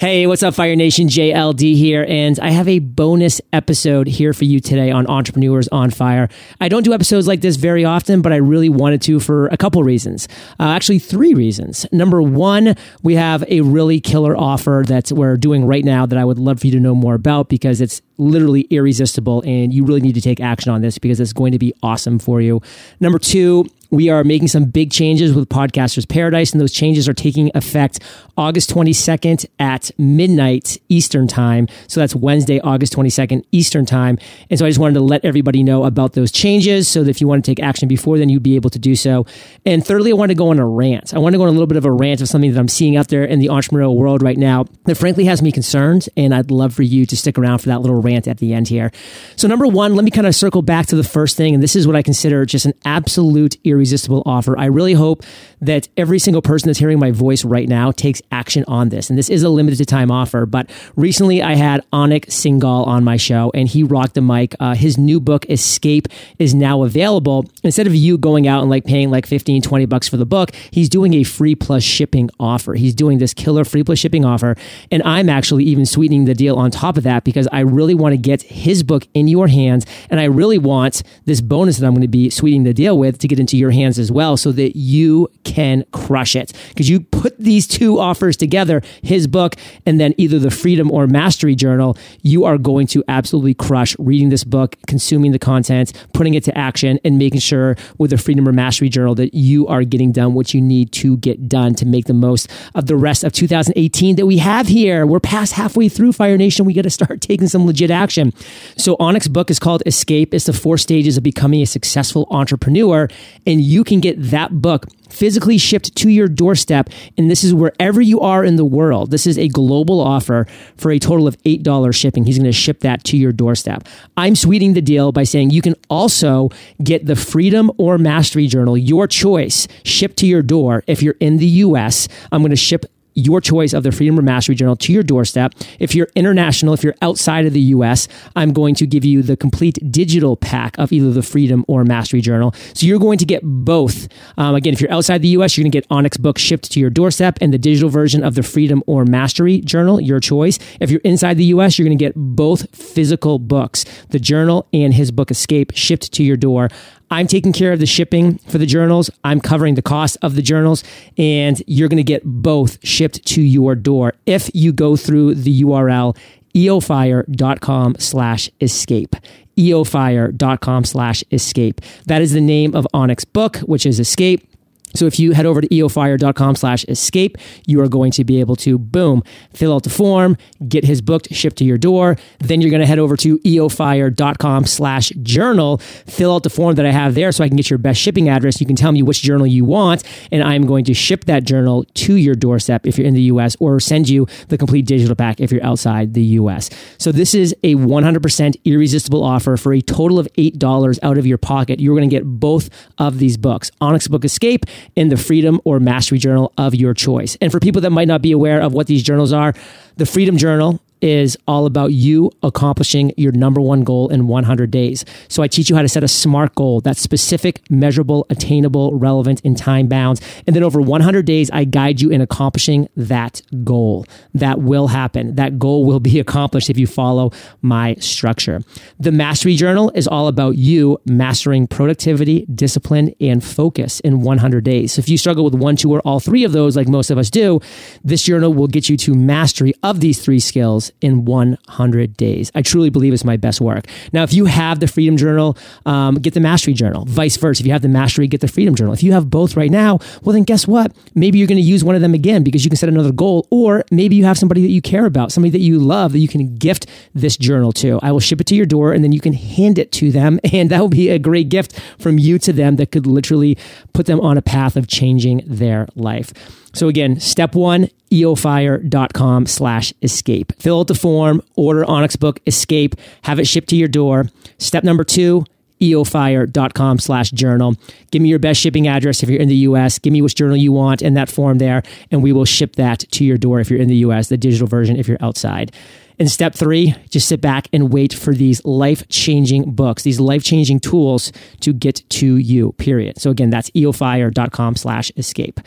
Hey, what's up, Fire Nation? JLD here, and I have a bonus episode here for you today on Entrepreneurs on Fire. I don't do episodes like this very often, but I really wanted to for a couple reasons. Uh, actually, three reasons. Number one, we have a really killer offer that we're doing right now that I would love for you to know more about because it's literally irresistible, and you really need to take action on this because it's going to be awesome for you. Number two, we are making some big changes with Podcasters Paradise, and those changes are taking effect August 22nd at midnight Eastern Time. So that's Wednesday, August 22nd Eastern Time. And so I just wanted to let everybody know about those changes so that if you want to take action before then, you'd be able to do so. And thirdly, I want to go on a rant. I want to go on a little bit of a rant of something that I'm seeing out there in the entrepreneurial world right now that frankly has me concerned. And I'd love for you to stick around for that little rant at the end here. So, number one, let me kind of circle back to the first thing. And this is what I consider just an absolute irresistible offer. I really hope that every single person that's hearing my voice right now takes action on this. And this is a limited time offer, but recently I had Anik Singhal on my show and he rocked the mic. Uh, his new book, Escape, is now available. Instead of you going out and like paying like 15, 20 bucks for the book, he's doing a free plus shipping offer. He's doing this killer free plus shipping offer. And I'm actually even sweetening the deal on top of that because I really want to get his book in your hands. And I really want this bonus that I'm going to be sweetening the deal with to get into your hands as well so that you can crush it. Because you put these two offers together, his book and then either the Freedom or Mastery Journal, you are going to absolutely crush reading this book, consuming the content, putting it to action, and making sure with the Freedom or Mastery Journal that you are getting done what you need to get done to make the most of the rest of 2018 that we have here. We're past halfway through Fire Nation. We got to start taking some legit action. So, Anik's book is called Escape. It's the four stages of becoming a successful entrepreneur. And you can get that book physically shipped to your doorstep. And this is wherever you are in the world. This is a global offer for a total of $8 shipping. He's going to ship that to your doorstep. I'm sweetening the deal by saying you can also get the Freedom or Mastery Journal, your choice, shipped to your door. If you're in the US, I'm going to ship your choice of the Freedom or Mastery Journal to your doorstep. If you're international, if you're outside of the US, I'm going to give you the complete digital pack of either the Freedom or Mastery Journal. So you're going to get both. Um, again, if you're outside the US, you're going to get Anik's book shipped to your doorstep and the digital version of the Freedom or Mastery Journal, your choice. If you're inside the US, you're going to get both physical books, the journal and his book Escape, shipped to your door. I'm taking care of the shipping for the journals. I'm covering the cost of the journals, and you're going to get both shipped to your door if you go through the URL eofire.com slash escape. eofire.com slash escape. That is the name of Anik's book which is escape so if you head over to eofire.com slash escape, you are going to be able to, boom, fill out the form, get his book shipped to your door. Then you're going to head over to eofire.com slash journal, fill out the form that I have there so I can get your best shipping address. You can tell me which journal you want, and I'm going to ship that journal to your doorstep if you're in the US or send you the complete digital pack if you're outside the US. So this is a 100% irresistible offer for a total of $8 out of your pocket. You're going to get both of these books, Anik's Book Escape in the Freedom or Mastery Journal of your choice. And for people that might not be aware of what these journals are, the Freedom Journal is all about you accomplishing your number one goal in 100 days. So I teach you how to set a smart goal that's specific, measurable, attainable, relevant, and time bounds. And then over 100 days, I guide you in accomplishing that goal. That will happen. That goal will be accomplished if you follow my structure. The Mastery Journal is all about you mastering productivity, discipline, and focus in 100 days. So if you struggle with one, two, or all three of those, like most of us do, this journal will get you to mastery of these three skills in 100 days. I truly believe it's my best work. Now, if you have the Freedom Journal, um, get the Mastery Journal. Vice versa. If you have the Mastery, get the Freedom Journal. If you have both right now, well, then guess what? Maybe you're going to use one of them again because you can set another goal, or maybe you have somebody that you care about, somebody that you love that you can gift this journal to. I will ship it to your door and then you can hand it to them. And that will be a great gift from you to them that could literally put them on a path of changing their life. So again, step one, eofire.com slash escape. Fill out the form, order Anik's book, Escape, have it shipped to your door. Step number two, eofire.com slash journal. Give me your best shipping address if you're in the US. Give me which journal you want in that form there, and we will ship that to your door if you're in the US, the digital version if you're outside. And step three, just sit back and wait for these life changing books, these life changing tools to get to you, period. So again, that's eofire.com slash escape.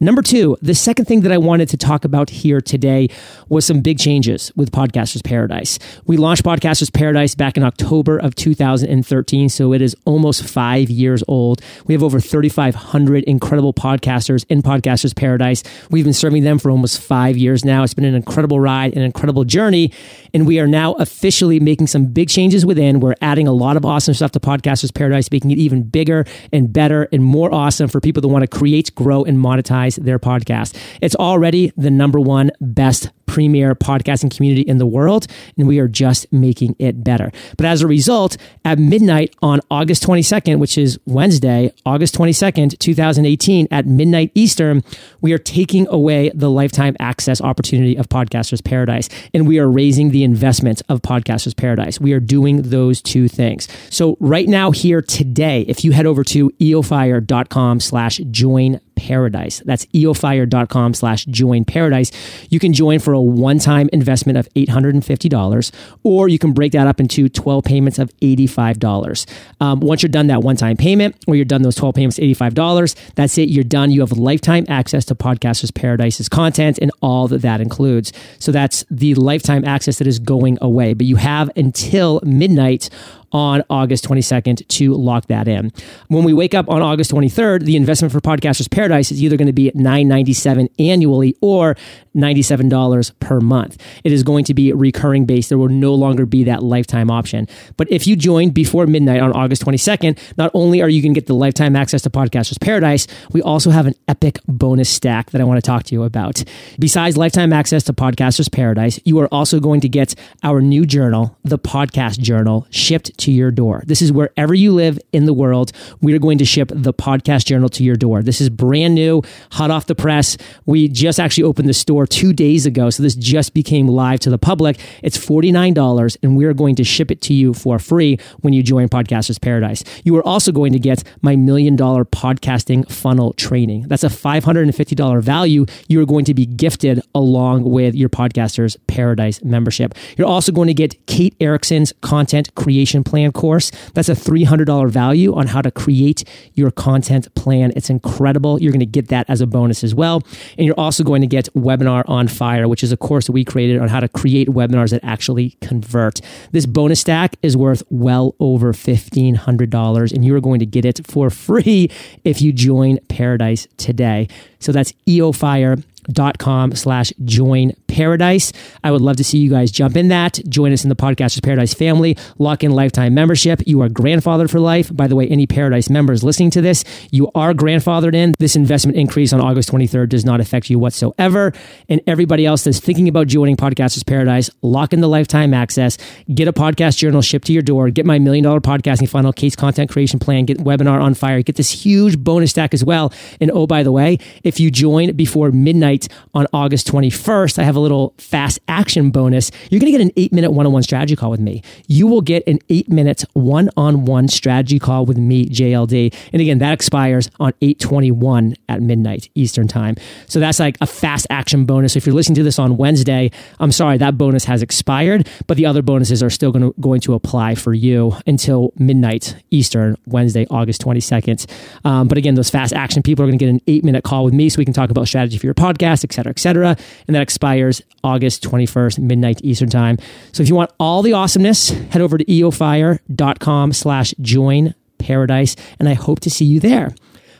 Number two, the second thing that I wanted to talk about here today was some big changes with Podcasters Paradise. We launched Podcasters Paradise back in October of 2013, so it is almost five years old. We have over 3,500 incredible podcasters in Podcasters Paradise. We've been serving them for almost five years now. It's been an incredible ride, an incredible journey, and we are now officially making some big changes within. We're adding a lot of awesome stuff to Podcasters Paradise, making it even bigger and better and more awesome for people that want to create, grow, and monetize their podcast. It's already the number one best premier podcasting community in the world, and we are just making it better. But as a result, at midnight on August 22nd, which is Wednesday, August 22nd, 2018, at midnight Eastern, we are taking away the lifetime access opportunity of Podcasters Paradise, and we are raising the investment of Podcasters Paradise. We are doing those two things. So right now, here today, if you head over to eofire.com slash join paradise. That's eofire.com slash join paradise. You can join for a one-time investment of $850, or you can break that up into 12 payments of $85. Um, once you're done that one-time payment, or you're done those 12 payments, $85, that's it. You're done. You have lifetime access to Podcasters Paradise's content and all that that includes. So that's the lifetime access that is going away. But you have until midnight on August 22nd to lock that in. When we wake up on August 23rd, the investment for Podcasters Paradise is either going to be at $9.97 annually or $97 per month. It is going to be recurring based. There will no longer be that lifetime option. But if you join before midnight on August 22nd, not only are you going to get the lifetime access to Podcasters Paradise, we also have an epic bonus stack that I want to talk to you about. Besides lifetime access to Podcasters Paradise, you are also going to get our new journal, the Podcast Journal, shipped to your door. This is wherever you live in the world. We are going to ship the podcast journal to your door. This is brand new, hot off the press. We just actually opened the store two days ago. So this just became live to the public. It's $49 and we are going to ship it to you for free when you join Podcasters Paradise. You are also going to get my million dollar podcasting funnel training. That's a $550 value you are going to be gifted along with your Podcasters Paradise membership. You're also going to get Kate Erickson's content creation plan course. That's a $300 value on how to create your content plan. It's incredible. You're going to get that as a bonus as well. And you're also going to get Webinar on Fire, which is a course we created on how to create webinars that actually convert. This bonus stack is worth well over $1,500, and you are going to get it for free if you join Paradise today. So that's EOFire dot com slash join paradise. I would love to see you guys jump in that. Join us in the Podcasters Paradise family. Lock in lifetime membership. You are grandfathered for life. By the way, any Paradise members listening to this, you are grandfathered in. This investment increase on August 23rd does not affect you whatsoever. And everybody else that's thinking about joining Podcasters Paradise, lock in the lifetime access. Get a podcast journal shipped to your door. Get my million dollar podcasting funnel, Kate's content creation plan. Get webinar on fire. Get this huge bonus stack as well. And oh, by the way, if you join before midnight on August 21st, I have a little fast action bonus. You're going to get an eight minute one on one strategy call with me. You will get an eight minute one on one strategy call with me, JLD. And again, that expires on 821 at midnight Eastern time. So that's like a fast action bonus. If you're listening to this on Wednesday, I'm sorry, that bonus has expired, but the other bonuses are still going to, going to apply for you until midnight Eastern, Wednesday, August 22nd. Um, but again, those fast action people are going to get an eight minute call with me so we can talk about strategy for your podcast podcast, et cetera, et cetera. And that expires August 21st, midnight Eastern time. So if you want all the awesomeness, head over to eofire.com slash join paradise. And I hope to see you there.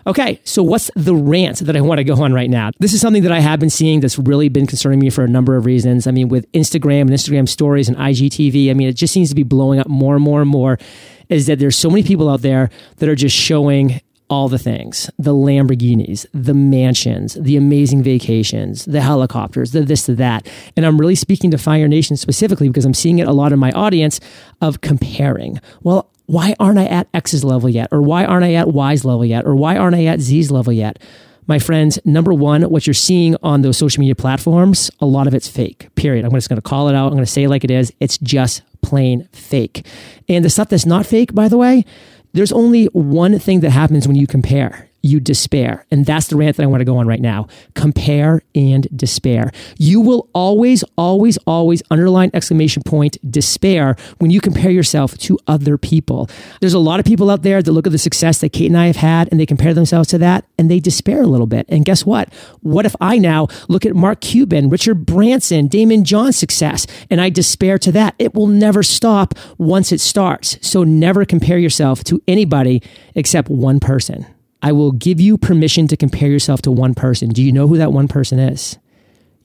Okay, so what's the rant that I want to go on right now? This is something that I have been seeing that's really been concerning me for a number of reasons. I mean, with Instagram and Instagram stories and IGTV, I mean, it just seems to be blowing up more and more and more. Is that there's so many people out there that are just showing all the things the Lamborghinis, the mansions, the amazing vacations, the helicopters, the this, the that. And I'm really speaking to Fire Nation specifically because I'm seeing it a lot in my audience of comparing. Well, why aren't I at X's level yet? Or why aren't I at Y's level yet? Or why aren't I at Z's level yet? My friends, number one, what you're seeing on those social media platforms, a lot of it's fake, period. I'm just going to call it out. I'm going to say it like it is. It's just plain fake. And the stuff that's not fake, by the way, there's only one thing that happens when you compare. You despair. And that's the rant that I want to go on right now. Compare and despair. You will always, always, always underline exclamation point despair when you compare yourself to other people. There's a lot of people out there that look at the success that Kate and I have had and they compare themselves to that and they despair a little bit. And guess what? What if I now look at Mark Cuban, Richard Branson, Daymond John's success and I despair to that? It will never stop once it starts. So never compare yourself to anybody except one person. I will give you permission to compare yourself to one person. Do you know who that one person is?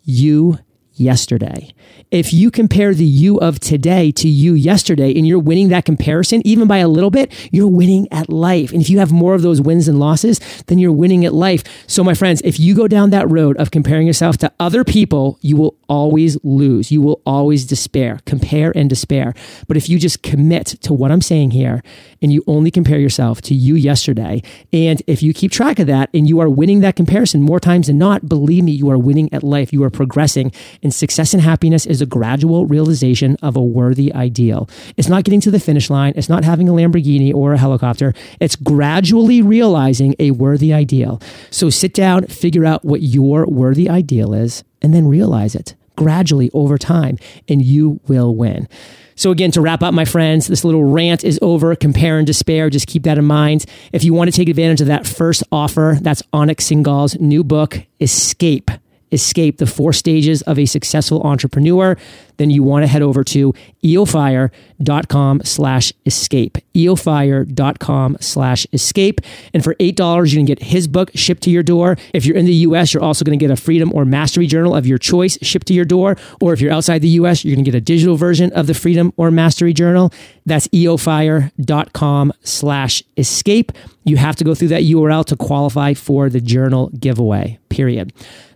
You yesterday. If you compare the you of today to you yesterday and you're winning that comparison, even by a little bit, you're winning at life. And if you have more of those wins and losses, then you're winning at life. So, my friends, if you go down that road of comparing yourself to other people, you will always lose. You will always despair, compare and despair. But if you just commit to what I'm saying here and you only compare yourself to you yesterday, and if you keep track of that and you are winning that comparison more times than not, believe me, you are winning at life. You are progressing and success and happiness is a gradual realization of a worthy ideal. It's not getting to the finish line. It's not having a Lamborghini or a helicopter. It's gradually realizing a worthy ideal. So sit down, figure out what your worthy ideal is, and then realize it gradually over time, and you will win. So, again, to wrap up, my friends, this little rant is over. Compare and despair. Just keep that in mind. If you want to take advantage of that first offer, that's Anik Singhal's new book, Escape escape the four stages of a successful entrepreneur, then you want to head over to eofire.com slash escape. eofire.com slash escape. And for $8, you can get his book shipped to your door. If you're in the US, you're also going to get a freedom or mastery journal of your choice shipped to your door. Or if you're outside the US, you're going to get a digital version of the freedom or mastery journal. That's eofire.com slash escape. You have to go through that URL to qualify for the journal giveaway, period.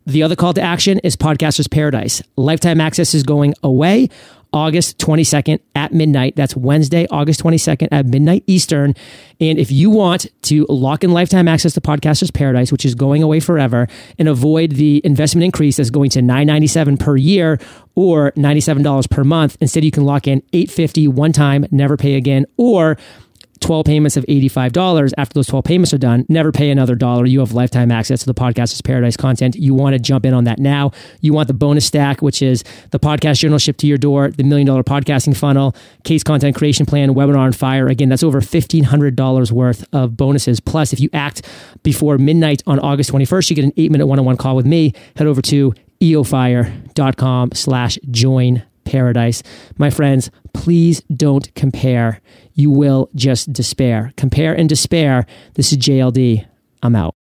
The other call to action is Podcasters Paradise. Lifetime access is going away August 22nd at midnight. That's Wednesday, August 22nd at midnight Eastern. And if you want to lock in lifetime access to Podcasters Paradise, which is going away forever, and avoid the investment increase that's going to 997 per year or $97 per month, instead you can lock in $850 one time, never pay again, or 12 payments of $85 after those 12 payments are done never pay another dollar. You have lifetime access to the podcasters paradise content. You want to jump in on that now. You want the bonus stack which is the podcast journal shipped to your door the million dollar podcasting funnel Kate's content creation plan webinar on fire. Again that's over $1500 worth of bonuses. Plus if you act before midnight on august 21st you get an eight minute one-on-one call with me. Head over to eofire.com slash join paradise. My friends please don't compare you will just despair. Compare and despair. This is JLD. I'm out.